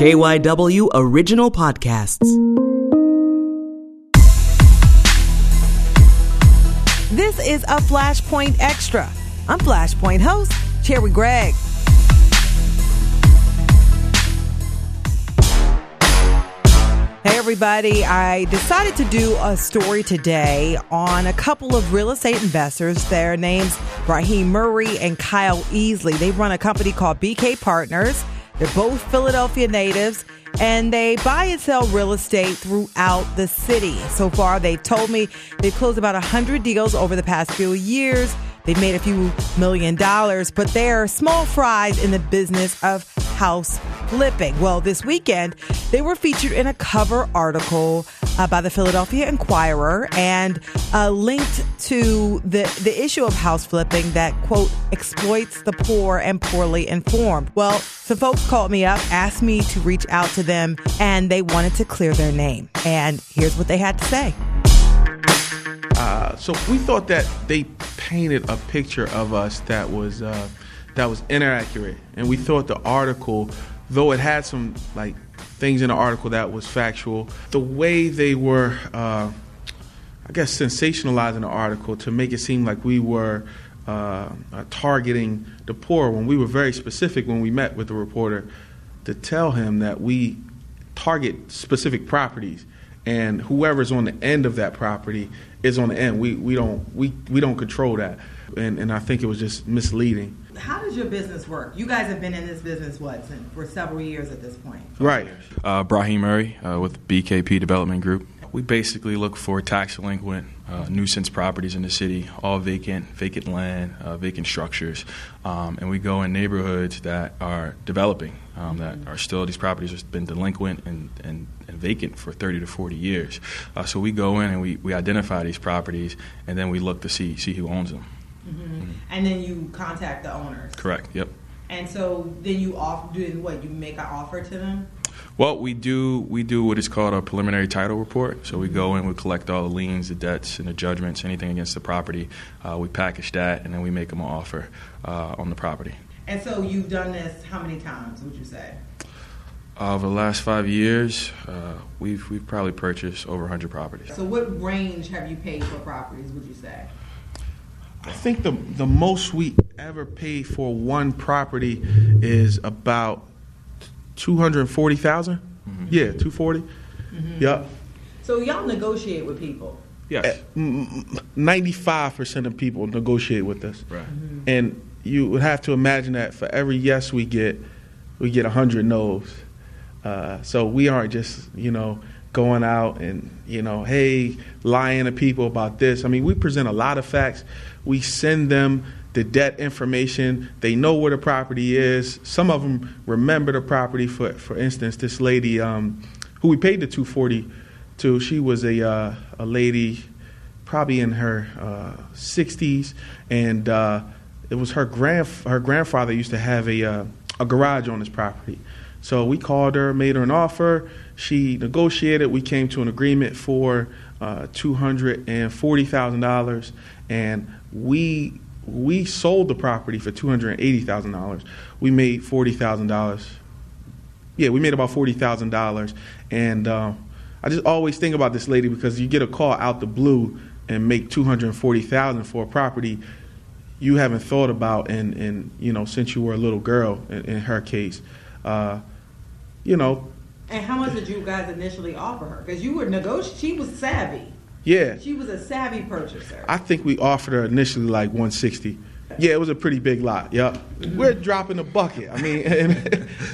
KYW Original Podcasts. This is a Flashpoint Extra. I'm Flashpoint host, Cherri Gregg. Hey, everybody. I decided to do a story today on a couple of real estate investors. Their names, Bryheim Murray and Kyle Easley. They run a company called BK Partners. They're both Philadelphia natives and they buy and sell real estate throughout the city. So far, they've told me they've closed about 100 deals over the past few years. They've made a few million dollars, but they're small fries in the business of house flipping. Well, this weekend, they were featured in a cover article uh, by the Philadelphia Inquirer and uh, linked to the, the issue of house flipping that, quote, exploits the poor and poorly informed. Well, some folks called me up, asked me to reach out to them, and they wanted to clear their name. And here's what they had to say. Uh, so we thought that they painted a picture of us that was uh, that was inaccurate, and we thought the article, though it had some like things in the article that was factual, the way they were, uh, I guess, sensationalizing the article to make it seem like we were uh, uh, targeting the poor when we were very specific when we met with the reporter to tell him that we target specific properties and whoever's on the end of that property is on the end. We we don't we we don't control that, and and I think it was just misleading. How does your business work? You guys have been in this business what for several years at this point. Right. Uh, Bryheim Murray uh, with BKP Development Group. We basically look for tax delinquent uh, nuisance properties in the city, all vacant, vacant land, uh, vacant structures, um, and we go in neighborhoods that are developing, um, that are still these properties have been delinquent and, and, and vacant for 30 to 40 years. Uh, so we go in and we, we identify these properties, and then we look to see see who owns them. And then you contact the owners. Correct. Yep. And so then you offer, do what? You make an offer to them. Well, we do we do what is called a preliminary title report. So we go in, we collect all the liens, the debts, and the judgments, anything against the property. Uh, we package that, and then we make them an offer uh, on the property. And so you've done this how many times? Would you say? Uh, over the last five years, uh, we've we've probably purchased over 100 properties. So what range have you paid for properties? Would you say? I think the the most we ever paid for one property is about two hundred forty thousand. Mm-hmm. Yeah, two forty. Mm-hmm. Yep. So y'all negotiate with people. Yes. Ninety-five percent of people negotiate with us. Right. Mm-hmm. And you would have to imagine that for every yes we get, we get hundred no's. Uh, so we aren't just you know going out and you know hey lying to people about this. I mean we present a lot of facts. We send them the debt information. They know where the property is. Some of them remember the property. For for instance, this lady um, who we paid the two forty to, she was a uh, a lady probably in her uh, sixties, and uh, it was her grand her grandfather used to have a uh, a garage on his property. So we called her, made her an offer. She negotiated. We came to an agreement for uh, two hundred and forty thousand dollars, and we we sold the property for two hundred eighty thousand dollars. We made forty thousand dollars. Yeah, we made about forty thousand dollars, and uh, I just always think about this lady because you get a call out the blue and make two hundred forty thousand for a property you haven't thought about, and and you know since you were a little girl. In, in her case, uh, you know. And how much did you guys initially offer her? Because you were negotiating. She was savvy. Yeah. She was a savvy purchaser. I think we offered her initially like 160. Yeah, it was a pretty big lot. Yep. Mm-hmm. We're dropping a bucket. I mean, in,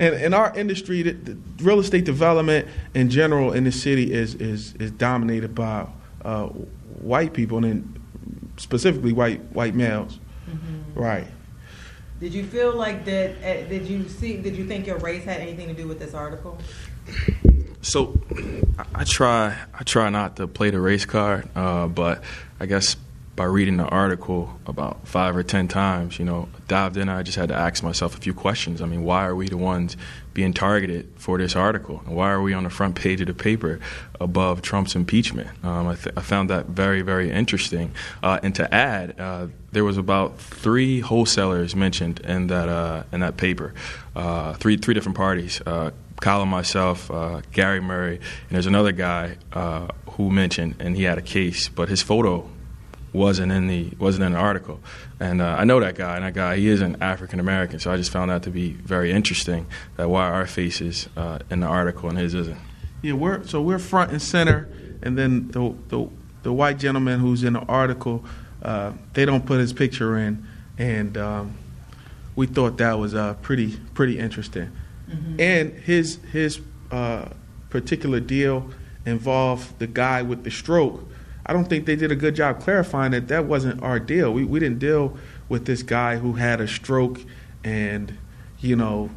in, in our industry, the, the, real estate development in general in the city is is is dominated by uh, white people and then specifically white white males. Mm-hmm. Right. Did you feel like that? Uh, did you see? Did you think your race had anything to do with this article? So, I try I try not to play the race card, uh, but I guess by reading the article about five or ten times, you know, dived in, I just had to ask myself a few questions. I mean, why are we the ones being targeted for this article? And why are we on the front page of the paper above Trump's impeachment? Um, I, th- I, found that very, very interesting. Uh, and to add, uh, there was about three wholesalers mentioned in that uh, in that paper, uh, three three different parties. And myself, uh, Gary Murray, and there's another guy uh, who mentioned, and he had a case, but his photo wasn't in the wasn't in the article. And uh, I know that guy, and that guy he is an African American, so I just found that to be very interesting. That why our face is uh, in the article and his isn't. Yeah, we're so we're front and center, and then the the, the white gentleman who's in the article, uh, they don't put his picture in, and um, we thought that was uh, pretty pretty interesting. Mm-hmm. And his his uh, particular deal involved the guy with the stroke I don't think they did a good job clarifying that that wasn't our deal. We we didn't deal with this guy who had a stroke and you know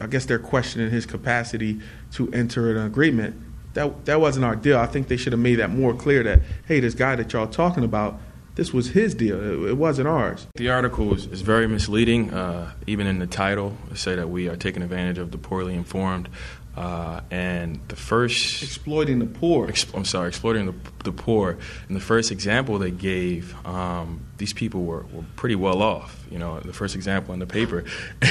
I guess they're questioning his capacity to enter an agreement. That that wasn't our deal. I think they should have made that more clear that hey, this guy that y'all talking about this was his deal. It, it wasn't ours. The article is, is very misleading. Uh, even in the title, say that we are taking advantage of the poorly informed. Uh, and the first exploiting the poor. Exp- I'm sorry, exploiting the, the poor. And the first example they gave, um, these people were, were pretty well off. You know, the first example in the paper,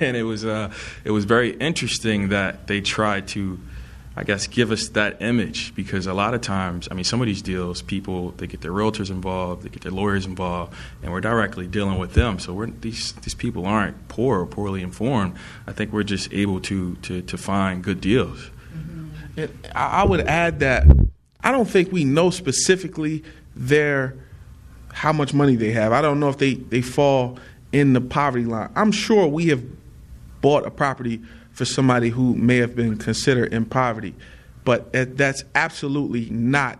and it was uh, it was very interesting that they tried to I guess, give us that image because a lot of times, I mean, some of these deals, people they get their realtors involved, they get their lawyers involved, and we're directly dealing with them. So we're, these these people aren't poor or poorly informed. I think we're just able to to, to find good deals. Mm-hmm. I would add that I don't think we know specifically their how much money they have. I don't know if they they fall in the poverty line. I'm sure we have bought a property for somebody who may have been considered in poverty. But that's absolutely not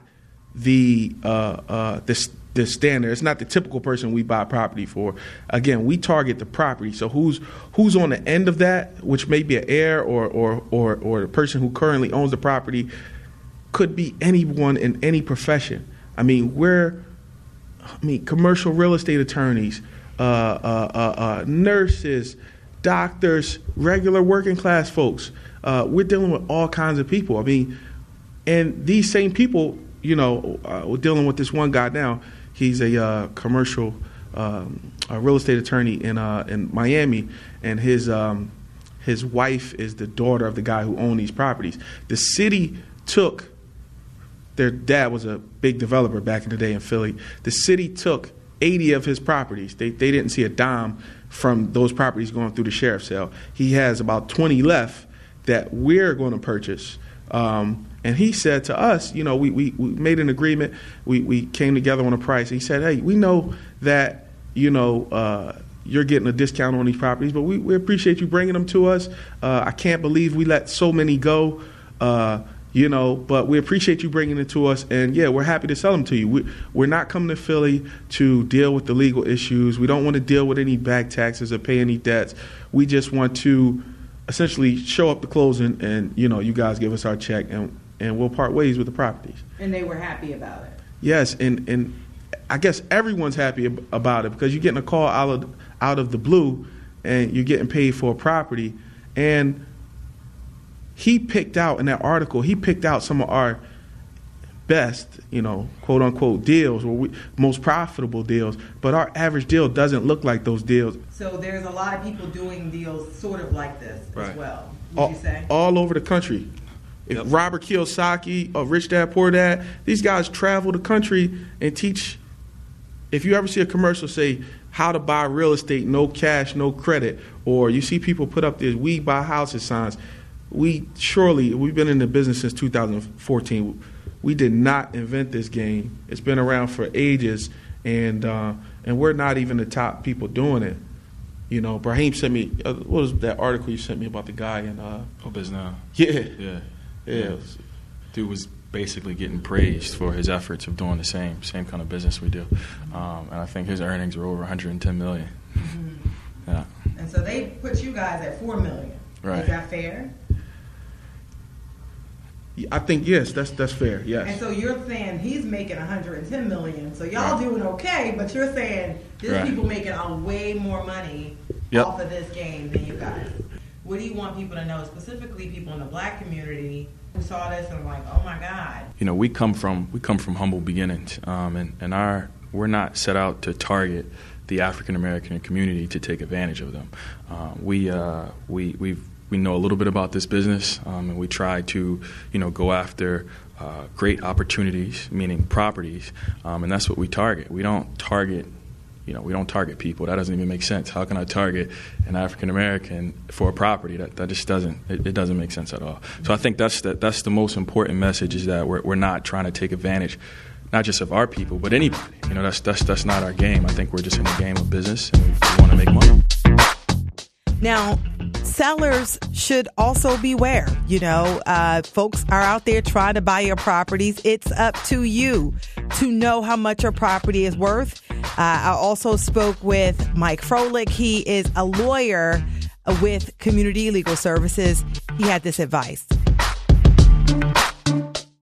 the uh, uh, the, the standard. It's not the typical person we buy property for. Again, we target the property. So who's who's on the end of that, which may be an heir or or or, or the person who currently owns the property, could be anyone in any profession. I mean, we're I mean commercial real estate attorneys, uh, uh, uh, uh nurses doctors, regular working class folks. Uh, we're dealing with all kinds of people. I mean, and these same people, you know, uh, we're dealing with this one guy now. He's a uh, commercial um, a real estate attorney in uh, in Miami, and his um, his wife is the daughter of the guy who owned these properties. The city took their dad was a big developer back in the day in Philly. The city took 80 of his properties. They they didn't see a dime from those properties going through the sheriff's sale. He has about 20 left that we're going to purchase. Um, and he said to us, you know, we, we, we made an agreement. We, we came together on a price. He said, hey, we know that, you know, uh, you're getting a discount on these properties, but we, we appreciate you bringing them to us. Uh, I can't believe we let so many go. Uh, you know, but we appreciate you bringing it to us, and yeah, we're happy to sell them to you. We, we're not coming to Philly to deal with the legal issues. We don't want to deal with any back taxes or pay any debts. We just want to essentially show up the closing, and you know, you guys give us our check, and and we'll part ways with the properties. And they were happy about it. Yes, and and I guess everyone's happy about it because you're getting a call out of out of the blue, and you're getting paid for a property, and he picked out in that article, he picked out some of our best, you know, quote unquote deals or we, most profitable deals, but our average deal doesn't look like those deals. So there's a lot of people doing deals sort of like this right. as well. Would all, you say? All over the country. If yep. Robert Kiyosaki or Rich Dad Poor Dad, these guys travel the country and teach. If you ever see a commercial say how to buy real estate, no cash, no credit, or you see people put up these "We buy houses" signs we surely we've been in the business since 2014. We did not invent this game. It's been around for ages, and uh, and we're not even the top people doing it. You know, Bryheim sent me uh, what was that article you sent me about the guy in uh, Oh Now? Yeah, yeah, yeah. yeah. Dude was basically getting praised for his efforts of doing the same same kind of business we do, um, and I think his earnings were over 110 million. Mm-hmm. Yeah. And so they put you guys at four million. Right. Is that fair? I think yes, that's that's fair. Yes. And so you're saying he's making 110 million, so y'all right. doing okay, but you're saying there's right. people making a way more money yep. off of this game than you guys. What do you want people to know, specifically people in the black community who saw this and like, oh my God? You know, we come from we come from humble beginnings, um, and and our we're not set out to target the African American community to take advantage of them. Uh, we uh, we we've we know a little bit about this business, um, and we try to, you know, go after uh, great opportunities, meaning properties, um, and that's what we target. We don't target you know, we don't target people. That doesn't even make sense. How can I target an African American for a property? That, that just doesn't it, it, doesn't make sense at all. So I think that's the, that's the most important message is that we're, we're not trying to take advantage not just of our people, but anybody. You know, that's that's that's not our game. I think we're just in the game of business and we, we want to make money. Now, sellers should also beware. You know, uh, folks are out there trying to buy your properties. It's up to you to know how much your property is worth. Uh, I also spoke with Mike Froehlich. He is a lawyer with Community Legal Services. He had this advice.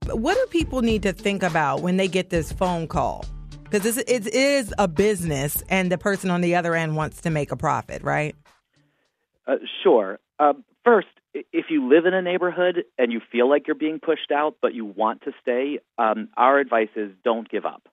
What do people need to think about when they get this phone call? Because it is a business, and the person on the other end wants to make a profit, right? Uh, sure. Uh, first, if you live in a neighborhood and you feel like you're being pushed out, but you want to stay, um, our advice is don't give up.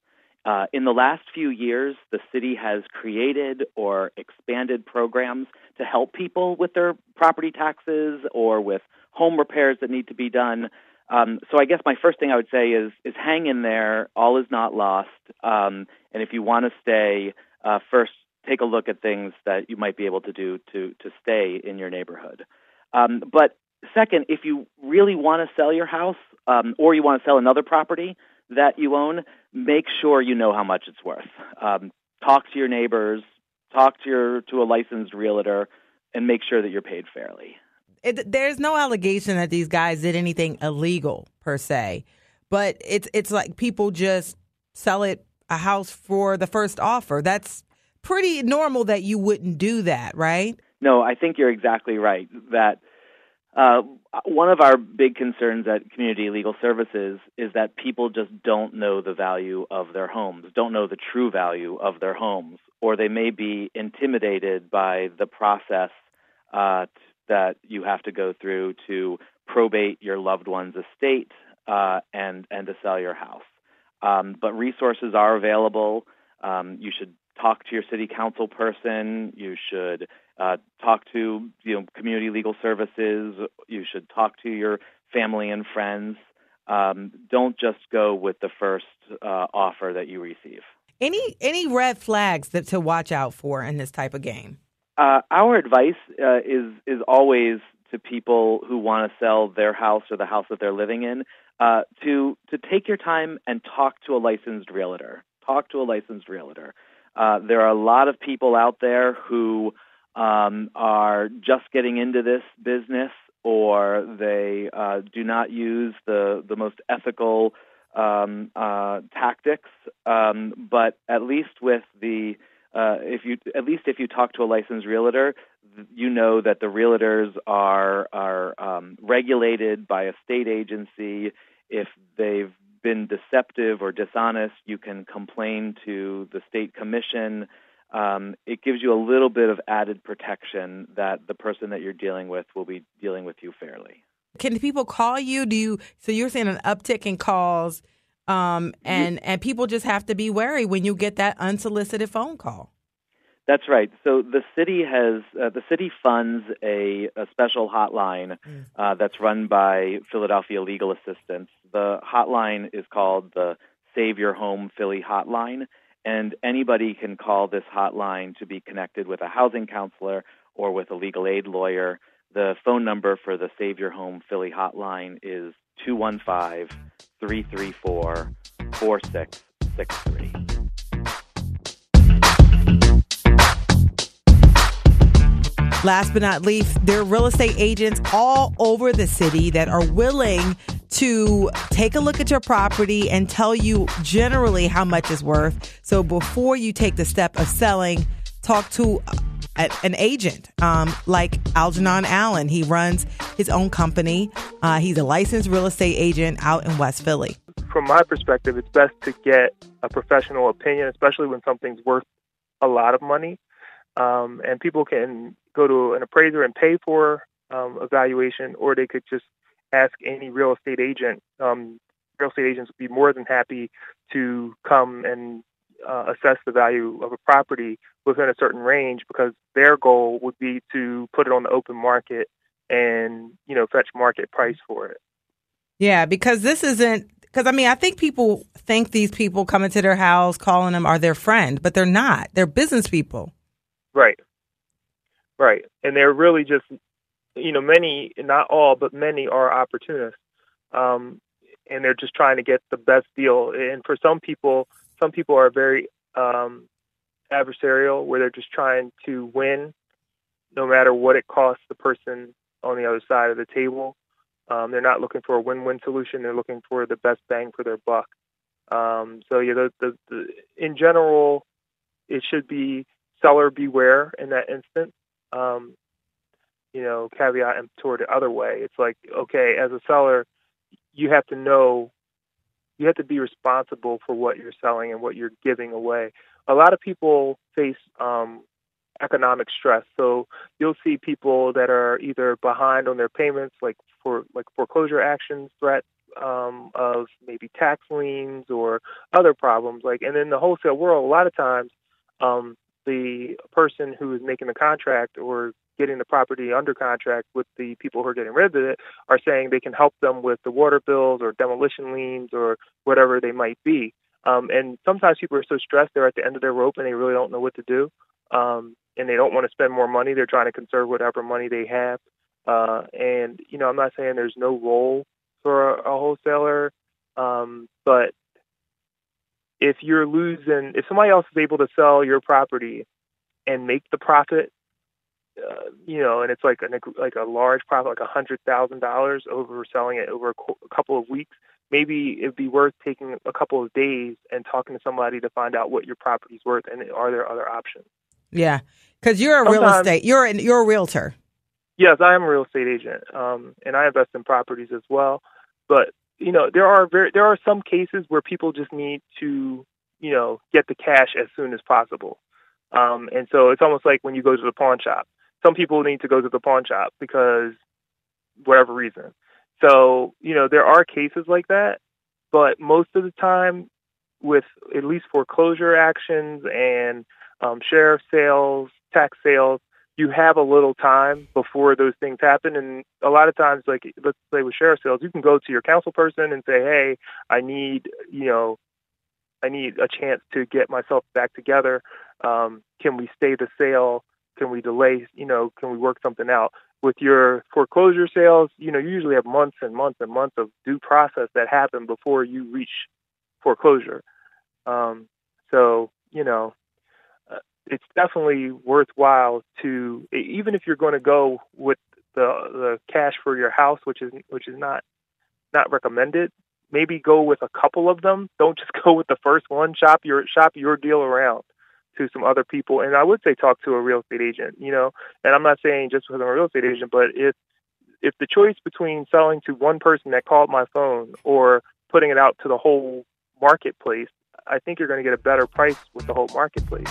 Uh, in the last few years, the city has created or expanded programs to help people with their property taxes or with home repairs that need to be done. Um, so I guess my first thing I would say is is hang in there. All is not lost. Um, and if you want to stay, uh, first take a look at things that you might be able to do to to stay in your neighborhood. Um, but second, if you really want to sell your house um, or you want to sell another property that you own, make sure you know how much it's worth. Um, talk to your neighbors, talk to your to a licensed realtor, and make sure that you're paid fairly. It, there's no allegation that these guys did anything illegal per se, but it's it's like people just sell it a house for the first offer. That's pretty normal that you wouldn't do that, right? No, I think you're exactly right. That uh, one of our big concerns at Community Legal Services is that people just don't know the value of their homes, don't know the true value of their homes, or they may be intimidated by the process uh, that you have to go through to probate your loved one's estate uh, and and to sell your house. Um, but resources are available. Um, you should talk to your city council person. You should uh, talk to you know community legal services. You should talk to your family and friends. Um, don't just go with the first uh, offer that you receive. Any any red flags that to watch out for in this type of game? Uh, our advice uh, is is always to people who want to sell their house or the house that they're living in uh, to to take your time and talk to a licensed realtor. Talk to a licensed realtor. Uh, there are a lot of people out there who um, are just getting into this business or they uh, do not use the, the most ethical um, uh, tactics. Um, but at least with the uh, if you at least if you talk to a licensed realtor, you know that the realtors are are um, regulated by a state agency. If they've been deceptive or dishonest, you can complain to the state commission. Um, it gives you a little bit of added protection that the person that you're dealing with will be dealing with you fairly. Can people call you? Do you? So you're seeing an uptick in calls, um, and and people just have to be wary when you get that unsolicited phone call. That's right. So the city has uh, the city funds a, a special hotline mm. uh, that's run by Philadelphia Legal Assistance. The hotline is called the Save Your Home Philly Hotline, and anybody can call this hotline to be connected with a housing counselor or with a legal aid lawyer. The phone number for the Save Your Home Philly hotline is 215 334 4663. Last but not least, there are real estate agents all over the city that are willing to take a look at your property and tell you generally how much it's worth. So before you take the step of selling, talk to an agent um, like Algernon Allen. He runs his own company. Uh, he's a licensed real estate agent out in West Philly. From my perspective, it's best to get a professional opinion, especially when something's worth a lot of money. Um, and people can go to an appraiser and pay for um, evaluation, or they could just ask any real estate agent. Um, real estate agents would be more than happy to come and uh, assess the value of a property within a certain range because their goal would be to put it on the open market and you know fetch market price for it. Yeah, because this isn't because I mean I think people think these people coming to their house calling them are their friend, but they're not. They're business people. Right. Right. And they're really just you know many not all but many are opportunists. Um, and they're just trying to get the best deal. And for some people, some people are very um, adversarial, where they're just trying to win, no matter what it costs the person on the other side of the table. Um, they're not looking for a win-win solution. They're looking for the best bang for their buck. Um, so yeah, the, the, the, in general, it should be seller beware in that instance. Um, you know, caveat toward the other way. It's like, okay, as a seller, you have to know, you have to be responsible for what you're selling and what you're giving away. A lot of people face um, economic stress. So you'll see people that are either behind on their payments, like for like foreclosure actions, threats um, of maybe tax liens or other problems. Like, and in the wholesale world, a lot of times um, the person who is making the contract or getting the property under contract with the people who are getting rid of it are saying they can help them with the water bills or demolition liens or whatever they might be. Um, and sometimes people are so stressed they're at the end of their rope and they really don't know what to do. Um, and they don't want to spend more money. They're trying to conserve whatever money they have. Uh, and you know, I'm not saying there's no role for a, a wholesaler, um, but if you're losing, if somebody else is able to sell your property and make the profit uh, you know, and it's like a like a large profit, like a hundred thousand dollars over selling it over a, co- a couple of weeks. Maybe it'd be worth taking a couple of days and talking to somebody to find out what your property's worth and are there other options. Yeah, because you're a Sometimes, real estate. You're a, you're a realtor. Yes, I am a real estate agent, um, and I invest in properties as well. But you know, there are very there are some cases where people just need to you know get the cash as soon as possible. Um, and so it's almost like when you go to the pawn shop some people need to go to the pawn shop because whatever reason. So, you know, there are cases like that, but most of the time with at least foreclosure actions and um, sheriff sales, tax sales, you have a little time before those things happen. And a lot of times, like let's say with sheriff sales, you can go to your council person and say, "Hey, I need, you know, I need a chance to get myself back together. Um, can we stay the sale can we delay? You know, can we work something out? With your foreclosure sales, you know, you usually have months and months and months of due process that happen before you reach foreclosure. Um, so, you know, it's definitely worthwhile to even if you're going to go with the the cash for your house, which is which is not not recommended. Maybe go with a couple of them. Don't just go with the first one. Shop your shop your deal around to some other people, and I would say talk to a real estate agent. You know, and I'm not saying just because I'm a real estate agent, but if if the choice between selling to one person that called my phone or putting it out to the whole marketplace, I think you're going to get a better price with the whole marketplace.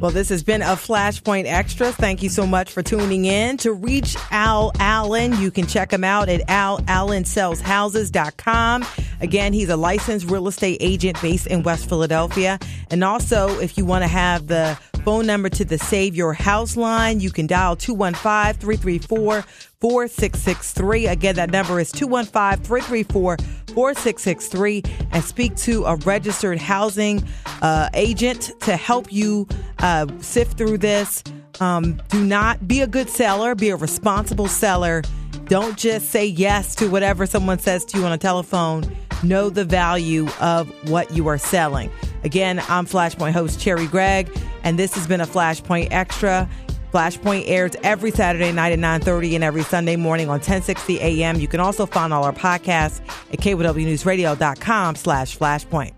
Well, this has been a Flashpoint Extra. Thank you so much for tuning in. To reach Al Allen, you can check him out at alallensells.houses.com. Again, he's a licensed real estate agent based in West Philadelphia. And also, if you want to have the phone number to the Save Your House line, you can dial 215 334 4663. Again, that number is 215 334 4663 and speak to a registered housing uh, agent to help you uh, sift through this. Um, do not be a good seller, be a responsible seller. Don't just say yes to whatever someone says to you on a telephone. Know the value of what you are selling. Again, I'm Flashpoint host Cherri Gregg, and this has been a Flashpoint Extra. Flashpoint airs every Saturday night at 9.30 and every Sunday morning on 1060 a.m. You can also find all our podcasts at kywnewsradio.com slash flashpoint.